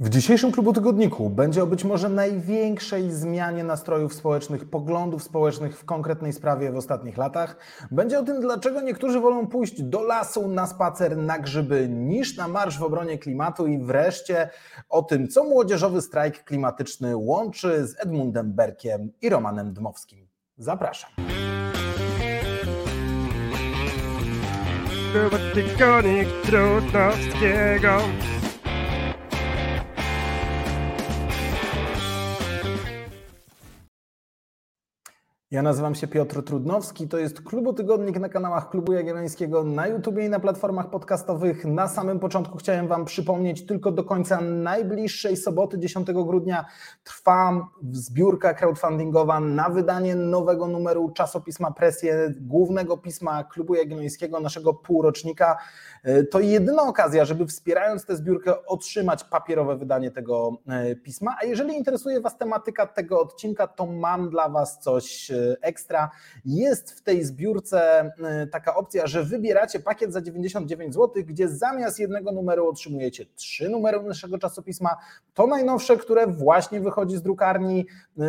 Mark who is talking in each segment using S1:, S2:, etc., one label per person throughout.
S1: W dzisiejszym klubu tygodniku będzie o być może największej zmianie nastrojów społecznych, poglądów społecznych w konkretnej sprawie w ostatnich latach. Będzie o tym, dlaczego niektórzy wolą pójść do lasu na spacer, na grzyby, niż na marsz w obronie klimatu i wreszcie o tym, co młodzieżowy strajk klimatyczny łączy z Edmundem Berkiem i Romanem Dmowskim. Zapraszam.
S2: Klubu tygodnik Trudnowskiego.
S1: Ja nazywam się Piotr Trudnowski, to jest Klubotygodnik na kanałach Klubu Jagiellońskiego, na YouTubie i na platformach podcastowych. Na samym początku chciałem Wam przypomnieć, tylko do końca najbliższej soboty, 10 grudnia, trwa zbiórka crowdfundingowa na wydanie nowego numeru czasopisma Presję, głównego pisma Klubu Jagiellońskiego, naszego półrocznika. To jedyna okazja, żeby wspierając tę zbiórkę otrzymać papierowe wydanie tego e, pisma. A jeżeli interesuje Was tematyka tego odcinka, to mam dla Was coś ekstra. Jest w tej zbiórce y, taka opcja, że wybieracie pakiet za 99 zł, gdzie zamiast jednego numeru otrzymujecie trzy numery naszego czasopisma. To najnowsze, które właśnie wychodzi z drukarni,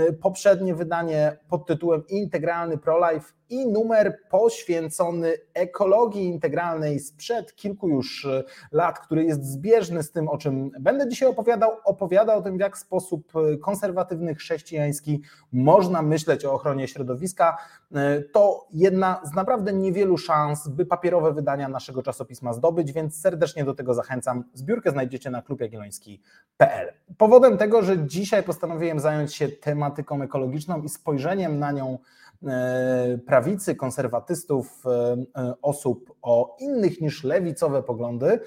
S1: y, poprzednie wydanie pod tytułem Integralny ProLife i numer poświęcony ekologii integralnej sprzed kilku już e, lat, który jest zbieżny z tym, o czym będę dzisiaj opowiadał. Opowiada o tym, w jak sposób e, konserwatywny, chrześcijański można myśleć o ochronie środowiska. E, to jedna z naprawdę niewielu szans, by papierowe wydania naszego czasopisma zdobyć, więc serdecznie do tego zachęcam. Zbiórkę znajdziecie na klubjagielloński.pl. Powodem tego, że dzisiaj postanowiłem zająć się tematyką ekologiczną i spojrzeniem na nią E, prawicy, konserwatystów, e, osób o innych niż lewicowe poglądy,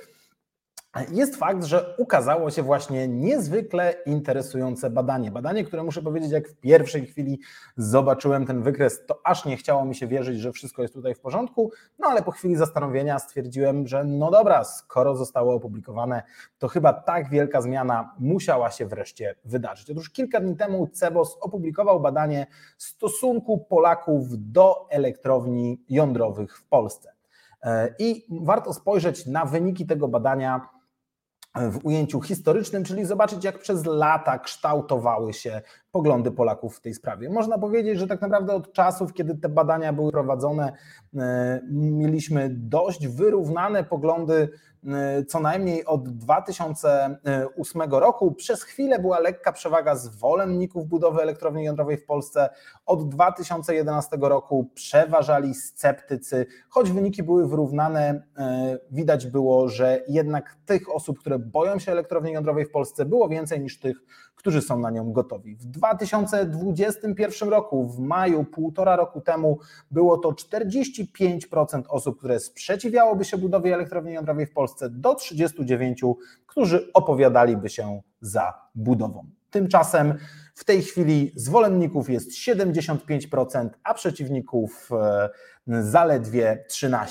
S1: jest fakt, że ukazało się właśnie niezwykle interesujące badanie. Badanie, które muszę powiedzieć, jak w pierwszej chwili zobaczyłem ten wykres, to aż nie chciało mi się wierzyć, że wszystko jest tutaj w porządku, no ale po chwili zastanowienia stwierdziłem, że no dobra, skoro zostało opublikowane, to chyba tak wielka zmiana musiała się wreszcie wydarzyć. Otóż kilka dni temu CEBOS opublikował badanie stosunku Polaków do elektrowni jądrowych w Polsce. E, I warto spojrzeć na wyniki tego badania w ujęciu historycznym, czyli zobaczyć, jak przez lata kształtowały się poglądy Polaków w tej sprawie. Można powiedzieć, że tak naprawdę od czasów, kiedy te badania były prowadzone, e, mieliśmy dość wyrównane poglądy Y, co najmniej od 2008 roku. Przez chwilę była lekka przewaga zwolenników budowy elektrowni jądrowej w Polsce. Od 2011 roku przeważali sceptycy, choć wyniki były wyrównane, y, widać było, że jednak tych osób, które boją się elektrowni jądrowej w Polsce było więcej niż tych, którzy są na nią gotowi. W 2021 roku, w maju, półtora roku temu, było to 45% osób, które sprzeciwiałoby się budowie elektrowni jądrowej w Polsce, do 39%, którzy opowiadaliby się za budową. Tymczasem w tej chwili zwolenników jest 75%, a przeciwników e, zaledwie 13%.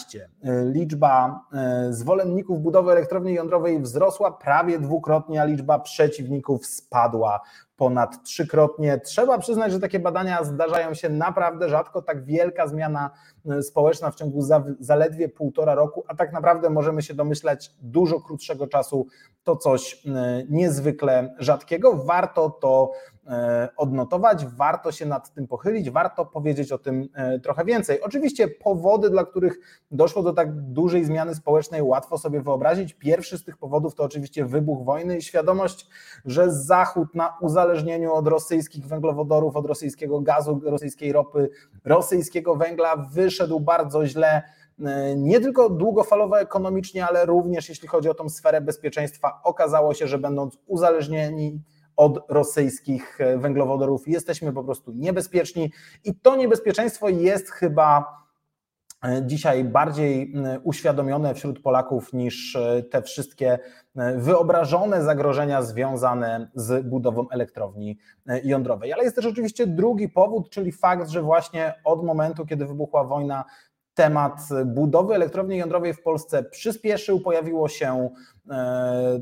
S1: Liczba e, zwolenników budowy elektrowni jądrowej wzrosła prawie dwukrotnie, a liczba przeciwników spadła ponad trzykrotnie. Trzeba przyznać, że takie badania zdarzają się naprawdę rzadko. Tak wielka zmiana e, społeczna w ciągu zaledwie półtora roku, a tak naprawdę możemy się domyślać dużo krótszego czasu, to coś niezwykle rzadkiego. Warto to E, odnotować, warto się nad tym pochylić, warto powiedzieć o tym e, trochę więcej. Oczywiście powody, dla których doszło do tak dużej zmiany społecznej, łatwo sobie wyobrazić. Pierwszy z tych powodów to oczywiście wybuch wojny i świadomość, że Zachód na uzależnieniu od rosyjskich węglowodorów, od rosyjskiego gazu, rosyjskiej ropy, rosyjskiego węgla wyszedł bardzo źle e, nie tylko długofalowo ekonomicznie, ale również jeśli chodzi o tą sferę bezpieczeństwa, okazało się, że będąc uzależnieni od rosyjskich e, węglowodorów. Jesteśmy po prostu niebezpieczni i to niebezpieczeństwo jest chyba e, dzisiaj bardziej uświadomione wśród Polaków niż e, te wszystkie wyobrażone zagrożenia związane z budową elektrowni jądrowej. Ale jest też oczywiście drugi powód, czyli fakt, że właśnie od momentu, kiedy wybuchła wojna temat budowy elektrowni jądrowej w Polsce przyspieszył, pojawiło się e,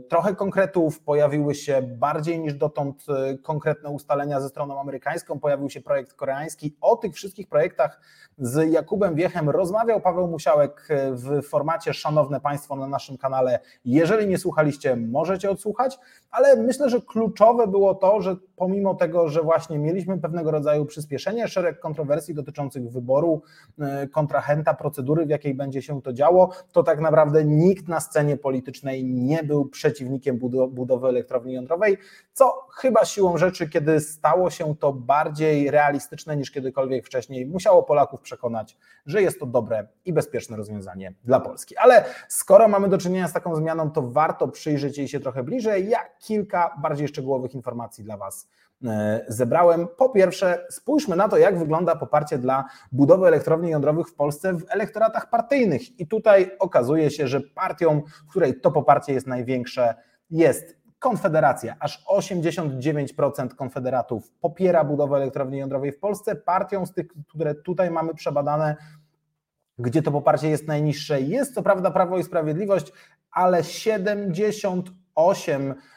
S1: trochę konkretów, pojawiły się bardziej niż dotąd e, konkretne ustalenia ze stroną amerykańską, pojawił się projekt koreański. O tych wszystkich projektach z Jakubem Wiechem rozmawiał Paweł Musiałek w formacie Szanowne Państwo na naszym kanale. Jeżeli nie słuchaliście, możecie odsłuchać, ale myślę, że kluczowe było to, że pomimo tego, że właśnie mieliśmy pewnego rodzaju przyspieszenie, szereg kontrowersji dotyczących wyboru e, kontrahenta, procedury, w jakiej będzie się to działo, to tak naprawdę nikt na scenie politycznej nie był przeciwnikiem budowy elektrowni jądrowej, co chyba siłą rzeczy, kiedy stało się to bardziej realistyczne niż kiedykolwiek wcześniej, musiało Polaków przekonać, że jest to dobre i bezpieczne rozwiązanie dla Polski. Ale skoro mamy do czynienia z taką zmianą, to warto przyjrzeć jej się trochę bliżej. Ja kilka bardziej szczegółowych informacji dla Was zebrałem. Po pierwsze, spójrzmy na to, jak wygląda poparcie dla budowy elektrowni jądrowych w Polsce w elektoratach partyjnych. I tutaj okazuje się, że partią, w której to poparcie jest największe, jest Konfederacja. Aż 89% konfederatów popiera budowę elektrowni jądrowej w Polsce. Partią z tych, które tutaj mamy przebadane, gdzie to poparcie jest najniższe, jest co prawda Prawo i Sprawiedliwość, ale 78 procent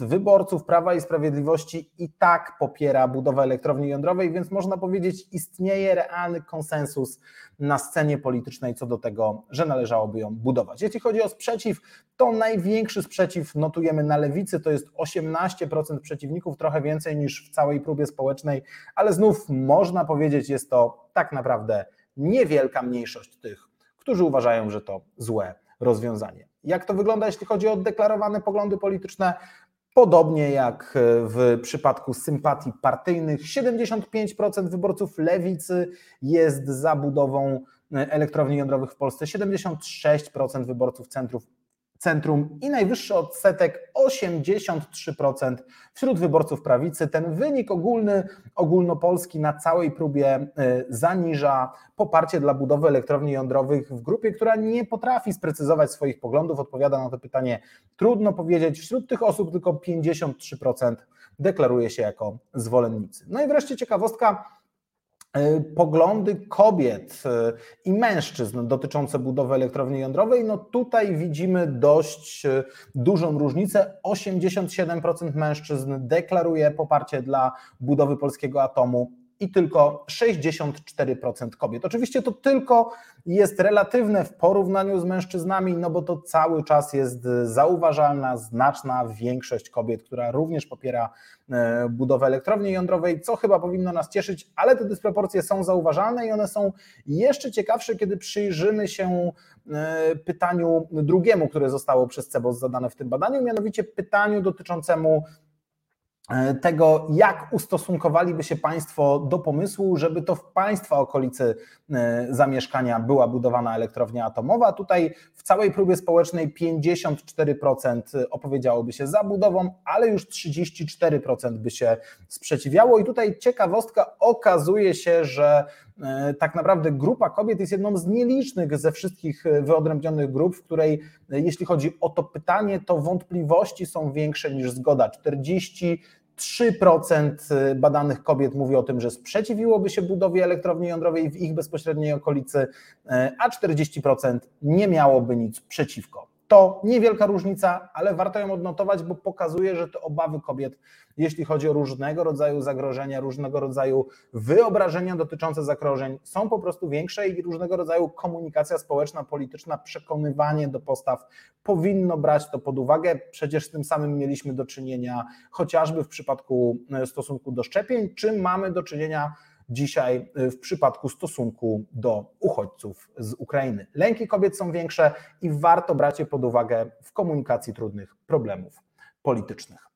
S1: wyborców Prawa i Sprawiedliwości i tak popiera budowę elektrowni jądrowej, więc można powiedzieć, istnieje realny konsensus na scenie politycznej co do tego, że należałoby ją budować. Jeśli chodzi o sprzeciw, to największy sprzeciw notujemy na lewicy, to jest 18% przeciwników, trochę więcej niż w całej próbie społecznej, ale znów można powiedzieć, jest to tak naprawdę niewielka mniejszość tych, którzy uważają, że to złe rozwiązanie. Jak to wygląda, jeśli chodzi o deklarowane poglądy polityczne? Podobnie jak w przypadku sympatii partyjnych, 75% wyborców lewicy jest za budową elektrowni jądrowych w Polsce, 76% wyborców centrów centrum i najwyższy odsetek 83% wśród wyborców prawicy. Ten wynik ogólny, ogólnopolski na całej próbie e, zaniża poparcie dla budowy elektrowni jądrowych w grupie, która nie potrafi sprecyzować swoich poglądów. Odpowiada na to pytanie trudno powiedzieć. Wśród tych osób tylko 53% deklaruje się jako zwolennicy. No i wreszcie ciekawostka poglądy kobiet e, i mężczyzn dotyczące budowy elektrowni jądrowej, no tutaj widzimy dość e, dużą różnicę. 87% mężczyzn deklaruje poparcie dla budowy polskiego atomu, i tylko 64% kobiet. Oczywiście to tylko jest relatywne w porównaniu z mężczyznami, no bo to cały czas jest zauważalna, znaczna większość kobiet, która również popiera e, budowę elektrowni jądrowej, co chyba powinno nas cieszyć, ale te dysproporcje są zauważalne i one są jeszcze ciekawsze, kiedy przyjrzymy się e, pytaniu drugiemu, które zostało przez CEBOS zadane w tym badaniu, mianowicie pytaniu dotyczącemu tego, jak ustosunkowaliby się Państwo do pomysłu, żeby to w Państwa okolicy e, zamieszkania była budowana elektrownia atomowa. Tutaj w całej próbie społecznej 54% opowiedziałoby się za budową, ale już 34% by się sprzeciwiało. I tutaj ciekawostka okazuje się, że e, tak naprawdę grupa kobiet jest jedną z nielicznych ze wszystkich wyodrębnionych grup, w której jeśli chodzi o to pytanie, to wątpliwości są większe niż zgoda. 40 3% y, badanych kobiet mówi o tym, że sprzeciwiłoby się budowie elektrowni jądrowej w ich bezpośredniej okolicy, y, a 40% nie miałoby nic przeciwko. To niewielka różnica, ale warto ją odnotować, bo pokazuje, że te obawy kobiet, jeśli chodzi o różnego rodzaju zagrożenia, różnego rodzaju wyobrażenia dotyczące zagrożeń, są po prostu większe i różnego rodzaju komunikacja społeczna, polityczna, przekonywanie do postaw powinno brać to pod uwagę. Przecież z tym samym mieliśmy do czynienia chociażby w przypadku e, stosunku do szczepień, czy mamy do czynienia dzisiaj y, w przypadku stosunku do uchodźców z Ukrainy. Lęki kobiet są większe i warto brać je pod uwagę w komunikacji trudnych problemów politycznych.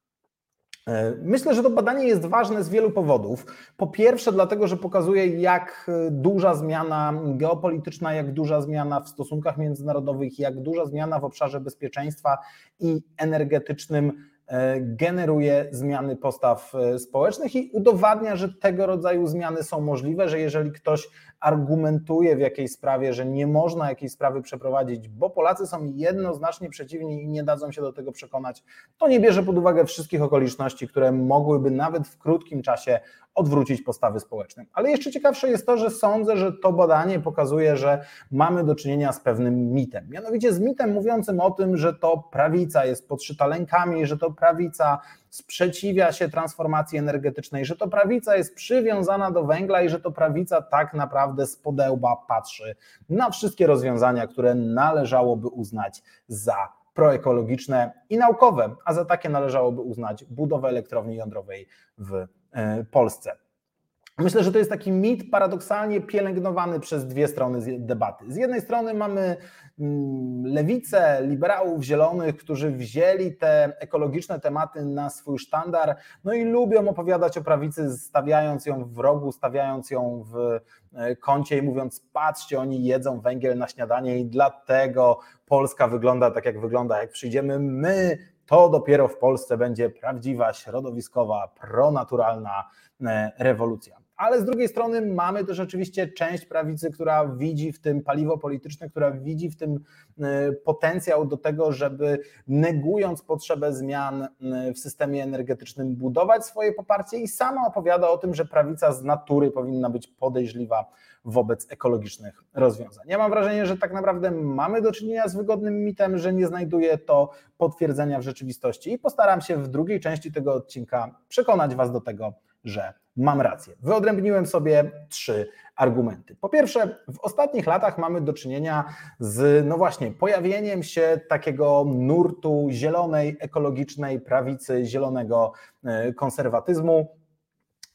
S1: E, myślę, że to badanie jest ważne z wielu powodów. Po pierwsze, dlatego, że pokazuje, jak duża zmiana geopolityczna, jak duża zmiana w stosunkach międzynarodowych, jak duża zmiana w obszarze bezpieczeństwa i energetycznym generuje zmiany postaw e, społecznych i udowadnia, że tego rodzaju zmiany są możliwe, że jeżeli ktoś argumentuje w jakiejś sprawie, że nie można jakiejś sprawy przeprowadzić, bo Polacy są jednoznacznie przeciwni i nie dadzą się do tego przekonać, to nie bierze pod uwagę wszystkich okoliczności, które mogłyby nawet w krótkim czasie odwrócić postawy społeczne. Ale jeszcze ciekawsze jest to, że sądzę, że to badanie pokazuje, że mamy do czynienia z pewnym mitem. Mianowicie z mitem mówiącym o tym, że to prawica jest podszyta lękami, że to prawica sprzeciwia się transformacji energetycznej, że to prawica jest przywiązana do węgla i że to prawica tak naprawdę z podełba patrzy na wszystkie rozwiązania, które należałoby uznać za proekologiczne i naukowe, a za takie należałoby uznać budowę elektrowni jądrowej w Polsce. Myślę, że to jest taki mit paradoksalnie pielęgnowany przez dwie strony debaty. Z jednej strony mamy mm, lewicę, liberałów, zielonych, którzy wzięli te ekologiczne tematy na swój sztandar, no i lubią opowiadać o prawicy, stawiając ją w rogu, stawiając ją w e, kącie i mówiąc: patrzcie, oni jedzą węgiel na śniadanie i dlatego Polska wygląda tak, jak wygląda. Jak przyjdziemy my, to dopiero w Polsce będzie prawdziwa, środowiskowa, pronaturalna e, rewolucja ale z drugiej strony mamy też oczywiście część prawicy, która widzi w tym paliwo polityczne, która widzi w tym e, potencjał do tego, żeby negując potrzebę zmian e, w systemie energetycznym budować swoje poparcie i sama opowiada o tym, że prawica z natury powinna być podejrzliwa wobec ekologicznych rozwiązań. Ja mam wrażenie, że tak naprawdę mamy do czynienia z wygodnym mitem, że nie znajduje to potwierdzenia w rzeczywistości i postaram się w drugiej części tego odcinka przekonać Was do tego, że mam rację. Wyodrębniłem sobie trzy argumenty. Po pierwsze, w ostatnich latach mamy do czynienia z, no właśnie, pojawieniem się takiego nurtu zielonej, ekologicznej prawicy, zielonego e, konserwatyzmu.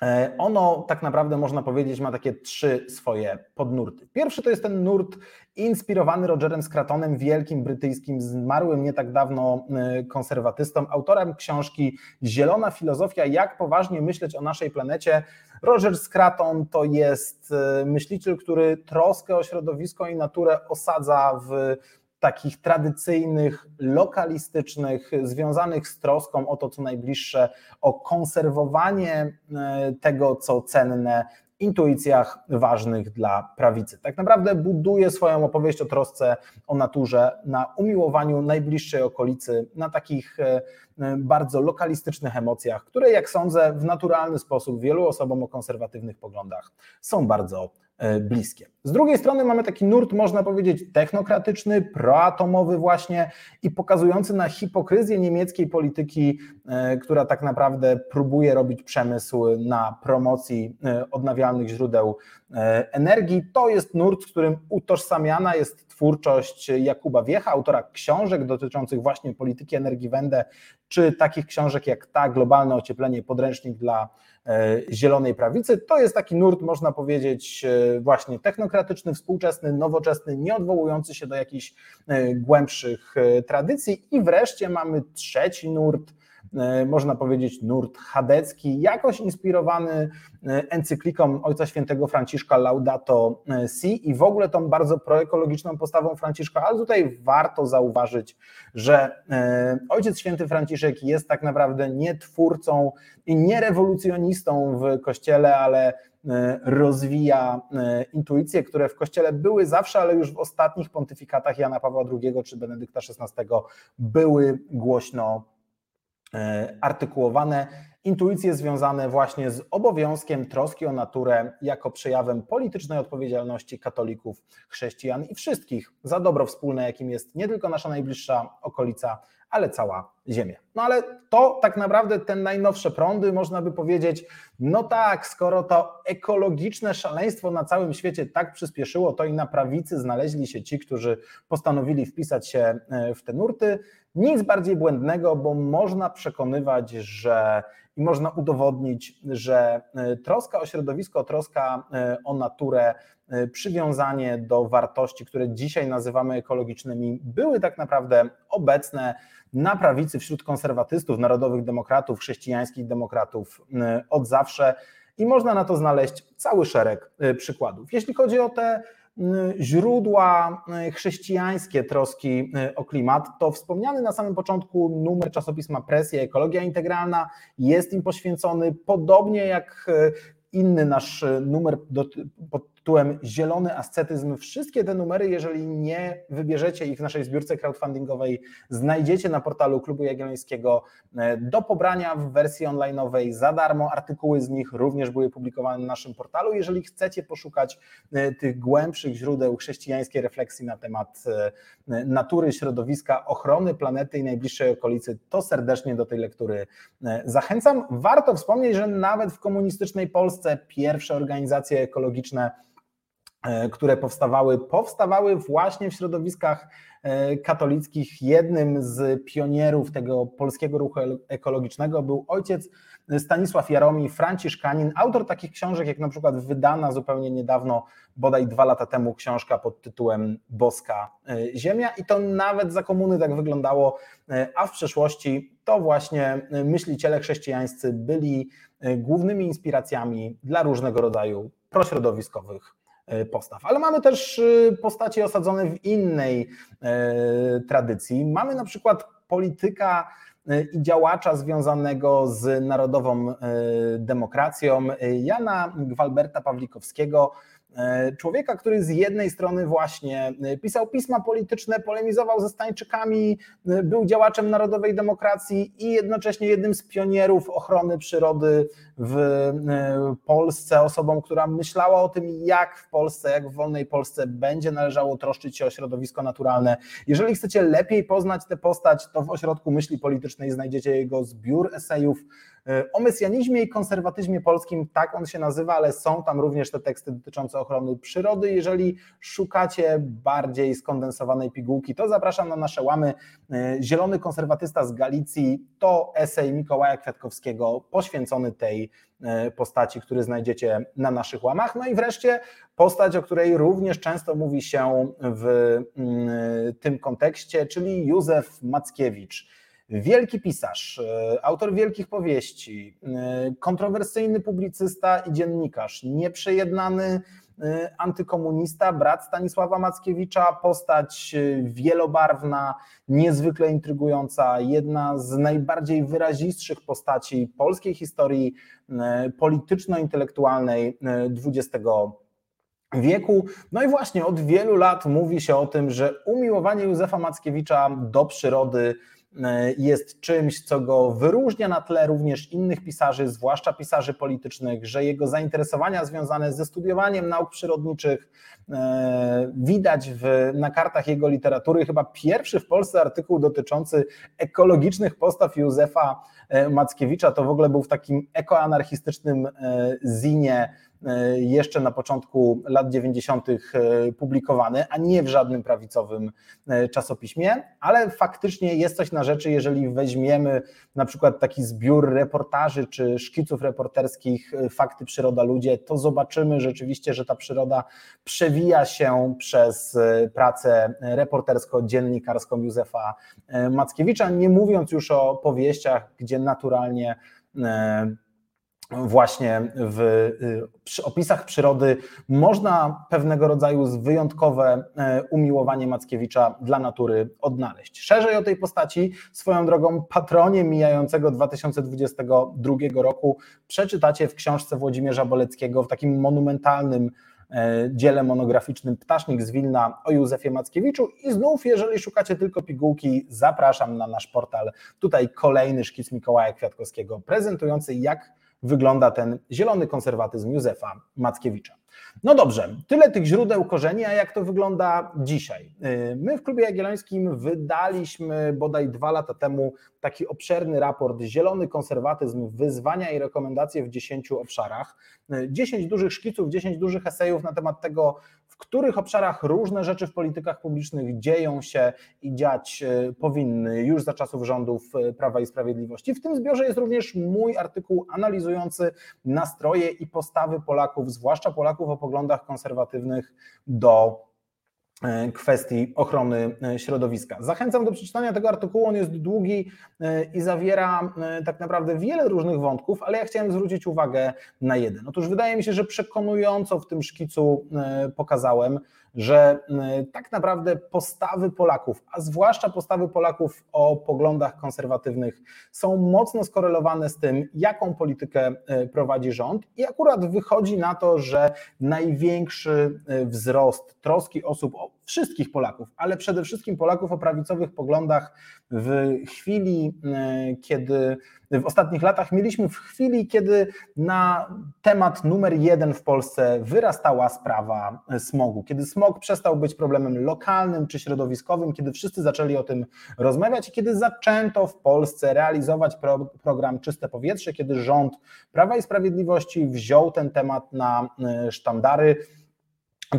S1: E, ono tak naprawdę można powiedzieć ma takie trzy swoje podnurty. Pierwszy to jest ten nurt inspirowany Rogerem Scratonem, wielkim brytyjskim, zmarłym nie tak dawno e, konserwatystą, autorem książki Zielona filozofia, jak poważnie myśleć o naszej planecie. Roger Scraton to jest e, myśliciel, który troskę o środowisko i naturę osadza w takich tradycyjnych, lokalistycznych, związanych z troską o to, co najbliższe, o konserwowanie e, tego, co cenne, intuicjach ważnych dla prawicy. Tak naprawdę buduje swoją opowieść o trosce o naturze na umiłowaniu najbliższej okolicy, na takich e, bardzo lokalistycznych emocjach, które, jak sądzę, w naturalny sposób wielu osobom o konserwatywnych poglądach są bardzo E, bliskie. Z drugiej strony mamy taki nurt, można powiedzieć, technokratyczny, proatomowy właśnie i pokazujący na hipokryzję niemieckiej polityki, e, która tak naprawdę próbuje robić przemysł na promocji e, odnawialnych źródeł energii. To jest nurt, z którym utożsamiana jest twórczość Jakuba Wiecha, autora książek dotyczących właśnie polityki energii Wende, czy takich książek jak ta, Globalne ocieplenie, podręcznik dla E, zielonej prawicy. To jest taki nurt, można powiedzieć, e, właśnie technokratyczny, współczesny, nowoczesny, nie odwołujący się do jakichś e, głębszych tradycji. I wreszcie mamy trzeci nurt, można powiedzieć nurt chadecki, jakoś inspirowany encykliką Ojca Świętego Franciszka Laudato Si. I w ogóle tą bardzo proekologiczną postawą Franciszka, ale tutaj warto zauważyć, że Ojciec Święty Franciszek jest tak naprawdę nie twórcą i nie rewolucjonistą w Kościele, ale e, rozwija e, intuicje, które w Kościele były zawsze, ale już w ostatnich pontyfikatach Jana Pawła II czy Benedykta XVI były głośno e, artykułowane. Intuicje związane właśnie z obowiązkiem troski o naturę jako przejawem politycznej odpowiedzialności katolików, chrześcijan i wszystkich za dobro wspólne, jakim jest nie tylko nasza najbliższa okolica, ale cała Ziemia. No ale to tak naprawdę te najnowsze prądy, można by powiedzieć, no tak, skoro to ekologiczne szaleństwo na całym świecie tak przyspieszyło, to i na prawicy znaleźli się ci, którzy postanowili wpisać się e, w te nurty. Nic bardziej błędnego, bo można przekonywać, że i można udowodnić, że e, troska o środowisko, troska e, o naturę, przywiązanie do wartości, które dzisiaj nazywamy ekologicznymi, były tak naprawdę obecne na prawicy wśród konserwatystów, narodowych demokratów, chrześcijańskich demokratów od zawsze i można na to znaleźć cały szereg przykładów. Jeśli chodzi o te źródła chrześcijańskie troski o klimat, to wspomniany na samym początku numer czasopisma Presja Ekologia Integralna jest im poświęcony, podobnie jak inny nasz numer tytułem Zielony Ascetyzm. Wszystkie te numery, jeżeli nie wybierzecie ich w naszej zbiórce crowdfundingowej, znajdziecie na portalu Klubu Jagiellońskiego e, do pobrania w wersji onlineowej za darmo. Artykuły z nich również były publikowane na naszym portalu. Jeżeli chcecie poszukać e, tych głębszych źródeł chrześcijańskiej refleksji na temat e, natury, środowiska, ochrony planety i najbliższej okolicy, to serdecznie do tej lektury zachęcam. Warto wspomnieć, że nawet w komunistycznej Polsce pierwsze organizacje ekologiczne które powstawały, powstawały właśnie w środowiskach e, katolickich. Jednym z pionierów tego polskiego ruchu ekologicznego był ojciec Stanisław Jaromi, franciszkanin, autor takich książek jak na przykład wydana zupełnie niedawno, bodaj dwa lata temu, książka pod tytułem Boska e, Ziemia i to nawet za komuny tak wyglądało, a w przeszłości to właśnie myśliciele chrześcijańscy byli głównymi inspiracjami dla różnego rodzaju prośrodowiskowych E, postaw. Ale mamy też e, postacie osadzone w innej e, tradycji. Mamy na przykład polityka i działacza związanego z narodową demokracją Jana Gwalberta Pawlikowskiego, E, człowieka, który z jednej strony właśnie e, pisał pisma polityczne, polemizował ze Stańczykami, e, był działaczem narodowej demokracji i jednocześnie jednym z pionierów ochrony przyrody w Polsce, osobą, która myślała o tym, jak w Polsce, jak w wolnej Polsce będzie należało troszczyć się o środowisko naturalne. Jeżeli chcecie lepiej poznać tę postać, to w ośrodku myśli politycznej znajdziecie jego zbiór esejów E, o mesjanizmie i konserwatyzmie polskim, tak on się nazywa, ale są tam również te teksty dotyczące ochrony przyrody. Jeżeli szukacie bardziej skondensowanej pigułki, to zapraszam na nasze łamy. E, Zielony konserwatysta z Galicji to esej Mikołaja Kwiatkowskiego poświęcony tej e, postaci, który znajdziecie na naszych łamach. No i wreszcie postać, o której również często mówi się w mm, tym kontekście, czyli Józef Mackiewicz. Wielki pisarz, e, autor wielkich powieści, e, kontrowersyjny publicysta i dziennikarz, nieprzejednany e, antykomunista, brat Stanisława Mackiewicza, postać wielobarwna, niezwykle intrygująca, jedna z najbardziej wyrazistszych postaci polskiej historii polityczno-intelektualnej XX wieku. No i właśnie od wielu lat mówi się o tym, że umiłowanie Józefa Mackiewicza do przyrody jest czymś, co go wyróżnia na tle również innych pisarzy, zwłaszcza pisarzy politycznych, że jego zainteresowania związane ze studiowaniem nauk przyrodniczych e, widać w, na kartach jego literatury. Chyba pierwszy w Polsce artykuł dotyczący ekologicznych postaw Józefa e, Mackiewicza to w ogóle był w takim ekoanarchistycznym zinie E, jeszcze na początku lat 90. E, publikowany, a nie w żadnym prawicowym e, czasopiśmie, ale faktycznie jest coś na rzeczy, jeżeli weźmiemy na przykład taki zbiór reportaży czy szkiców reporterskich Fakty, Przyroda, Ludzie, to zobaczymy rzeczywiście, że ta przyroda przewija się przez pracę reportersko-dziennikarską Józefa Mackiewicza, nie mówiąc już o powieściach, gdzie naturalnie właśnie w y, opisach przyrody można pewnego rodzaju wyjątkowe e, umiłowanie Mackiewicza dla natury odnaleźć. Szerzej o tej postaci, swoją drogą patronie mijającego 2022 roku przeczytacie w książce Włodzimierza Boleckiego w takim monumentalnym e, dziele monograficznym Ptasznik z Wilna o Józefie Mackiewiczu i znów, jeżeli szukacie tylko pigułki, zapraszam na nasz portal. Tutaj kolejny szkic Mikołaja Kwiatkowskiego prezentujący jak wygląda ten zielony konserwatyzm Józefa Mackiewicza. No dobrze, tyle tych źródeł korzeni, a jak to wygląda dzisiaj? Y, my w Klubie Jagiellońskim wydaliśmy bodaj dwa lata temu taki obszerny raport Zielony konserwatyzm, wyzwania i rekomendacje w 10 obszarach. 10 y, dużych szkiców, 10 dużych esejów na temat tego, w których obszarach różne rzeczy w politykach publicznych dzieją się i dziać e, powinny już za czasów rządów e, Prawa i Sprawiedliwości. W tym zbiorze jest również mój artykuł analizujący nastroje i postawy Polaków, zwłaszcza Polaków o poglądach konserwatywnych do kwestii ochrony e, środowiska. Zachęcam do przeczytania tego artykułu, on jest długi e, i zawiera tak naprawdę wiele różnych wątków, ale ja chciałem zwrócić uwagę na jeden. Otóż wydaje mi się, że przekonująco w tym szkicu pokazałem, że tak naprawdę postawy Polaków, a zwłaszcza postawy Polaków o poglądach konserwatywnych są mocno skorelowane z tym, jaką politykę prowadzi rząd i akurat wychodzi na to, że największy wzrost troski osób, wszystkich Polaków, ale przede wszystkim Polaków o prawicowych poglądach w chwili, kiedy w ostatnich latach mieliśmy w chwili, kiedy na temat numer jeden w Polsce wyrastała sprawa smogu, kiedy smog przestał być problemem lokalnym czy środowiskowym, kiedy wszyscy zaczęli o tym rozmawiać i kiedy zaczęto w Polsce realizować pro, program Czyste Powietrze, kiedy rząd Prawa i Sprawiedliwości wziął ten temat na e, sztandary.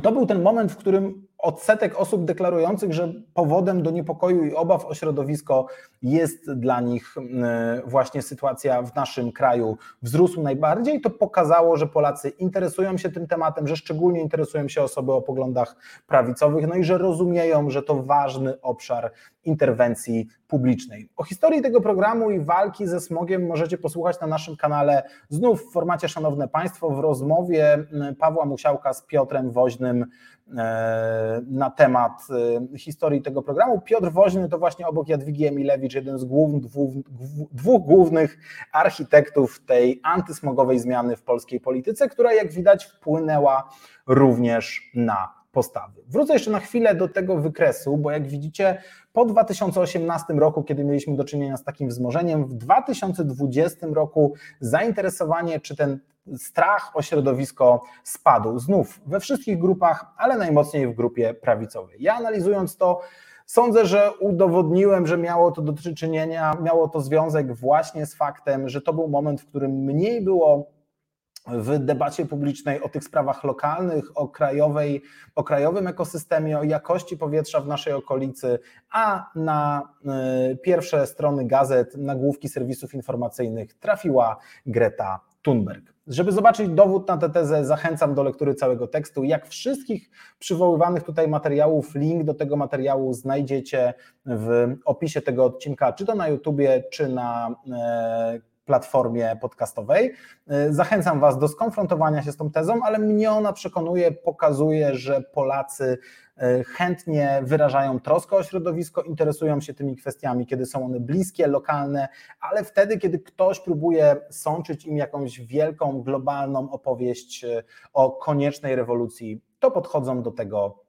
S1: To był ten moment, w którym odsetek osób deklarujących, że powodem do niepokoju i obaw o środowisko jest dla nich e, właśnie sytuacja w naszym kraju wzrósł najbardziej, to pokazało, że Polacy interesują się tym tematem, że szczególnie interesują się osoby o poglądach prawicowych, no i że rozumieją, że to ważny obszar interwencji publicznej. O historii tego programu i walki ze smogiem możecie posłuchać na naszym kanale znów w formacie Szanowne Państwo w rozmowie Pawła Musiałka z Piotrem Woźnym na temat e, historii tego programu. Piotr Woźny to właśnie obok Jadwigi Emilewicz jeden z głównych, dwóch, dwóch głównych architektów tej antysmogowej zmiany w polskiej polityce, która jak widać wpłynęła również na postawy. Wrócę jeszcze na chwilę do tego wykresu, bo jak widzicie, po 2018 roku, kiedy mieliśmy do czynienia z takim wzmożeniem, w 2020 roku zainteresowanie czy ten strach o środowisko spadł. Znów we wszystkich grupach, ale najmocniej w grupie prawicowej. Ja analizując to, Sądzę, że udowodniłem, że miało to do czynienia, miało to związek właśnie z faktem, że to był moment, w którym mniej było w debacie publicznej o tych sprawach lokalnych, o, krajowej, o krajowym ekosystemie, o jakości powietrza w naszej okolicy, a na y, pierwsze strony gazet, nagłówki serwisów informacyjnych trafiła Greta Thunberg. Żeby zobaczyć dowód na tę tezę, zachęcam do lektury całego tekstu. Jak wszystkich przywoływanych tutaj materiałów, link do tego materiału znajdziecie w opisie tego odcinka, czy to na YouTubie, czy na e, platformie podcastowej. Y, zachęcam Was do skonfrontowania się z tą tezą, ale mnie ona przekonuje, pokazuje, że Polacy y, chętnie wyrażają troskę o środowisko, interesują się tymi kwestiami, kiedy są one bliskie, lokalne, ale wtedy, kiedy ktoś próbuje sączyć im jakąś wielką, globalną opowieść y, o koniecznej rewolucji, to podchodzą do tego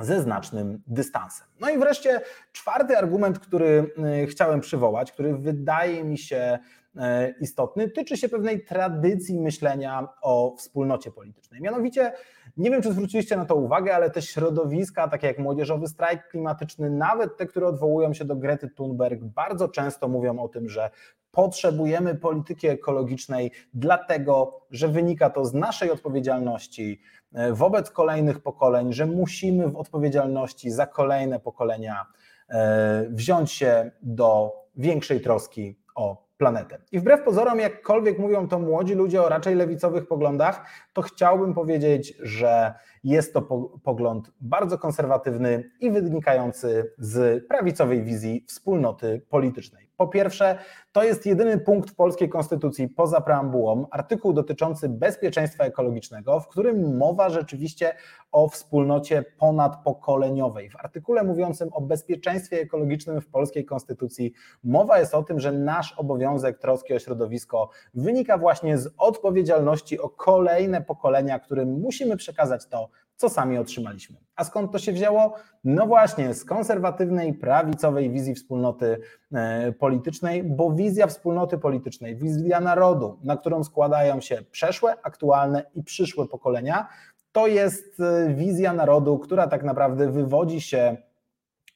S1: ze znacznym dystansem. No i wreszcie czwarty argument, który chciałem przywołać, który wydaje mi się E, istotny, tyczy się pewnej tradycji myślenia o wspólnocie politycznej. Mianowicie, nie wiem, czy zwróciliście na to uwagę, ale te środowiska, takie jak Młodzieżowy Strajk Klimatyczny, nawet te, które odwołują się do Grety Thunberg, bardzo często mówią o tym, że potrzebujemy polityki ekologicznej, dlatego że wynika to z naszej odpowiedzialności e, wobec kolejnych pokoleń, że musimy w odpowiedzialności za kolejne pokolenia e, wziąć się do większej troski o planetę. I wbrew pozorom, jakkolwiek mówią to młodzi ludzie o raczej lewicowych poglądach, to chciałbym powiedzieć, że jest to pogląd bardzo konserwatywny i wynikający z prawicowej wizji wspólnoty politycznej. Po pierwsze, to jest jedyny punkt polskiej konstytucji poza preambułą, artykuł dotyczący bezpieczeństwa ekologicznego, w którym mowa rzeczywiście o wspólnocie ponadpokoleniowej. W artykule mówiącym o bezpieczeństwie ekologicznym w polskiej konstytucji mowa jest o tym, że nasz obowiązek troski o środowisko wynika właśnie z odpowiedzialności o kolejne pokolenia, którym musimy przekazać to, co sami otrzymaliśmy. A skąd to się wzięło? No właśnie, z konserwatywnej, prawicowej wizji wspólnoty e, politycznej, bo wizja wspólnoty politycznej, wizja narodu, na którą składają się przeszłe, aktualne i przyszłe pokolenia, to jest e, wizja narodu, która tak naprawdę wywodzi się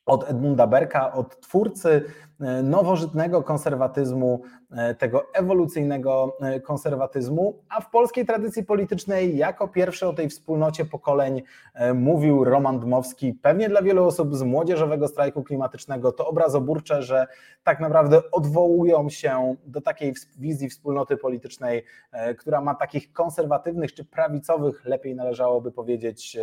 S1: od Edmunda Berka, od twórcy e, nowożytnego konserwatyzmu, e, tego ewolucyjnego e, konserwatyzmu, a w polskiej tradycji politycznej jako pierwszy o tej wspólnocie pokoleń mówił Roman Dmowski. Pewnie dla wielu osób z młodzieżowego strajku klimatycznego to obrazoburcze, że tak naprawdę odwołują się do takiej wizji wspólnoty politycznej, która ma takich konserwatywnych czy prawicowych, lepiej należałoby powiedzieć,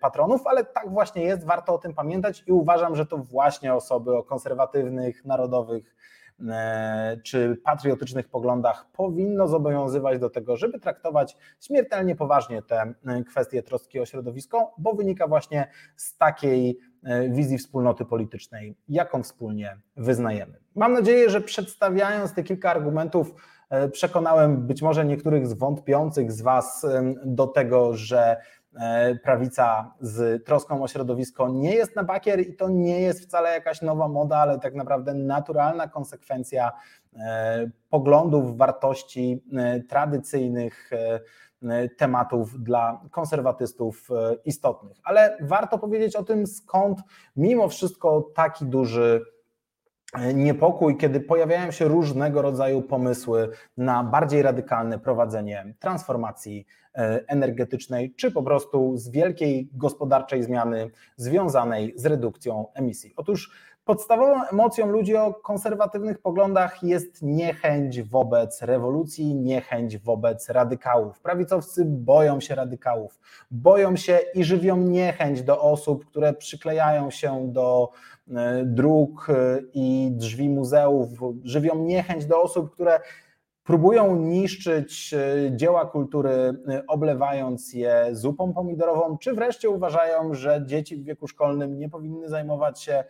S1: patronów, ale tak właśnie jest, warto o tym pamiętać i uważam, że to właśnie osoby o konserwatywnych, narodowych czy patriotycznych poglądach powinno zobowiązywać do tego, żeby traktować śmiertelnie poważnie te kwestie troski o środowisko, bo wynika właśnie z takiej wizji wspólnoty politycznej, jaką wspólnie wyznajemy. Mam nadzieję, że przedstawiając te kilka argumentów, E, przekonałem być może niektórych z wątpiących z Was do tego, że e, prawica z troską o środowisko nie jest na bakier i to nie jest wcale jakaś nowa moda, ale tak naprawdę naturalna konsekwencja e, poglądów, wartości tradycyjnych tematów dla konserwatystów istotnych. Ale warto powiedzieć o tym, skąd mimo wszystko taki duży niepokój, kiedy pojawiają się różnego rodzaju pomysły na bardziej radykalne prowadzenie transformacji e, energetycznej, czy po prostu z wielkiej gospodarczej zmiany związanej z redukcją emisji. Otóż podstawową emocją ludzi o konserwatywnych poglądach jest niechęć wobec rewolucji, niechęć wobec radykałów. Prawicowcy boją się radykałów, boją się i żywią niechęć do osób, które przyklejają się do E, dróg e, i drzwi muzeów, żywią niechęć do osób, które próbują niszczyć e, dzieła kultury, oblewając je zupą pomidorową, czy wreszcie uważają, że dzieci w wieku szkolnym nie powinny zajmować się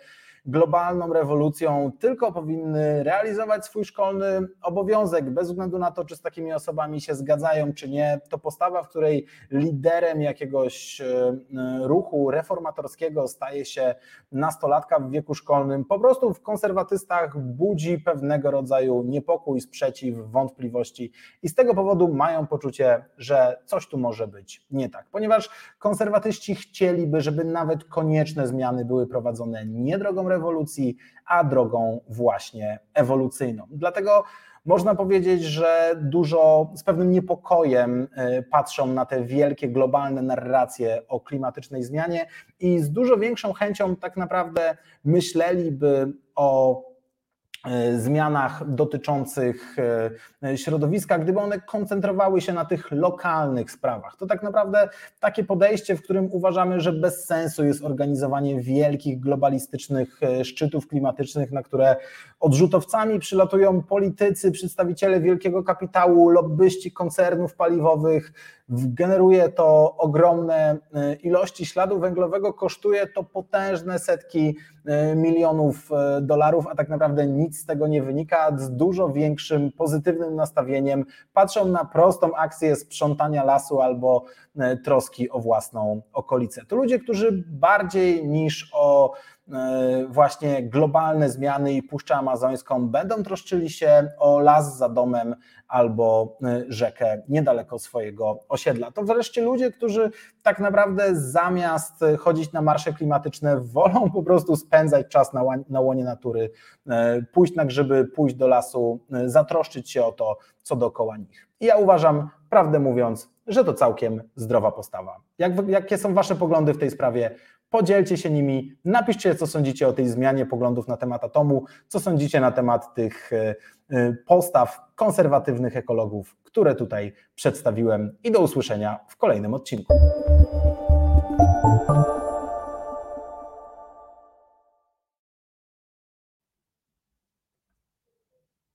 S1: globalną rewolucją, tylko powinny realizować swój szkolny obowiązek, bez względu na to, czy z takimi osobami się zgadzają, czy nie. To postawa, w której liderem jakiegoś e, ruchu reformatorskiego staje się nastolatka w wieku szkolnym, po prostu w konserwatystach budzi pewnego rodzaju niepokój, sprzeciw, wątpliwości i z tego powodu mają poczucie, że coś tu może być nie tak, ponieważ konserwatyści chcieliby, żeby nawet konieczne zmiany były prowadzone nie drogą rewolucji, a drogą właśnie ewolucyjną. Dlatego można powiedzieć, że dużo z pewnym niepokojem e, patrzą na te wielkie globalne narracje o klimatycznej zmianie i z dużo większą chęcią tak naprawdę myśleliby o zmianach dotyczących e, środowiska, gdyby one koncentrowały się na tych lokalnych sprawach. To tak naprawdę takie podejście, w którym uważamy, że bez sensu jest organizowanie wielkich globalistycznych e, szczytów klimatycznych, na które odrzutowcami przylatują politycy, przedstawiciele wielkiego kapitału, lobbyści koncernów paliwowych, generuje to ogromne e, ilości śladu węglowego, kosztuje to potężne setki e, milionów e, dolarów, a tak naprawdę nic z tego nie wynika. Z dużo większym pozytywnym nastawieniem patrzą na prostą akcję sprzątania lasu albo troski o własną okolicę. To ludzie, którzy bardziej niż o E, właśnie globalne zmiany i Puszczę Amazońską będą troszczyli się o las za domem albo e, rzekę niedaleko swojego osiedla. To wreszcie ludzie, którzy tak naprawdę zamiast chodzić na marsze klimatyczne, wolą po prostu spędzać czas na, na łonie natury, e, pójść na grzyby, pójść do lasu, zatroszczyć się o to, co dookoła nich. I ja uważam, prawdę mówiąc, że to całkiem zdrowa postawa. Jak, jakie są Wasze poglądy w tej sprawie? Podzielcie się nimi, napiszcie, co sądzicie o tej zmianie poglądów na temat atomu, co sądzicie na temat tych e, e, postaw konserwatywnych ekologów, które tutaj przedstawiłem i do usłyszenia w kolejnym odcinku.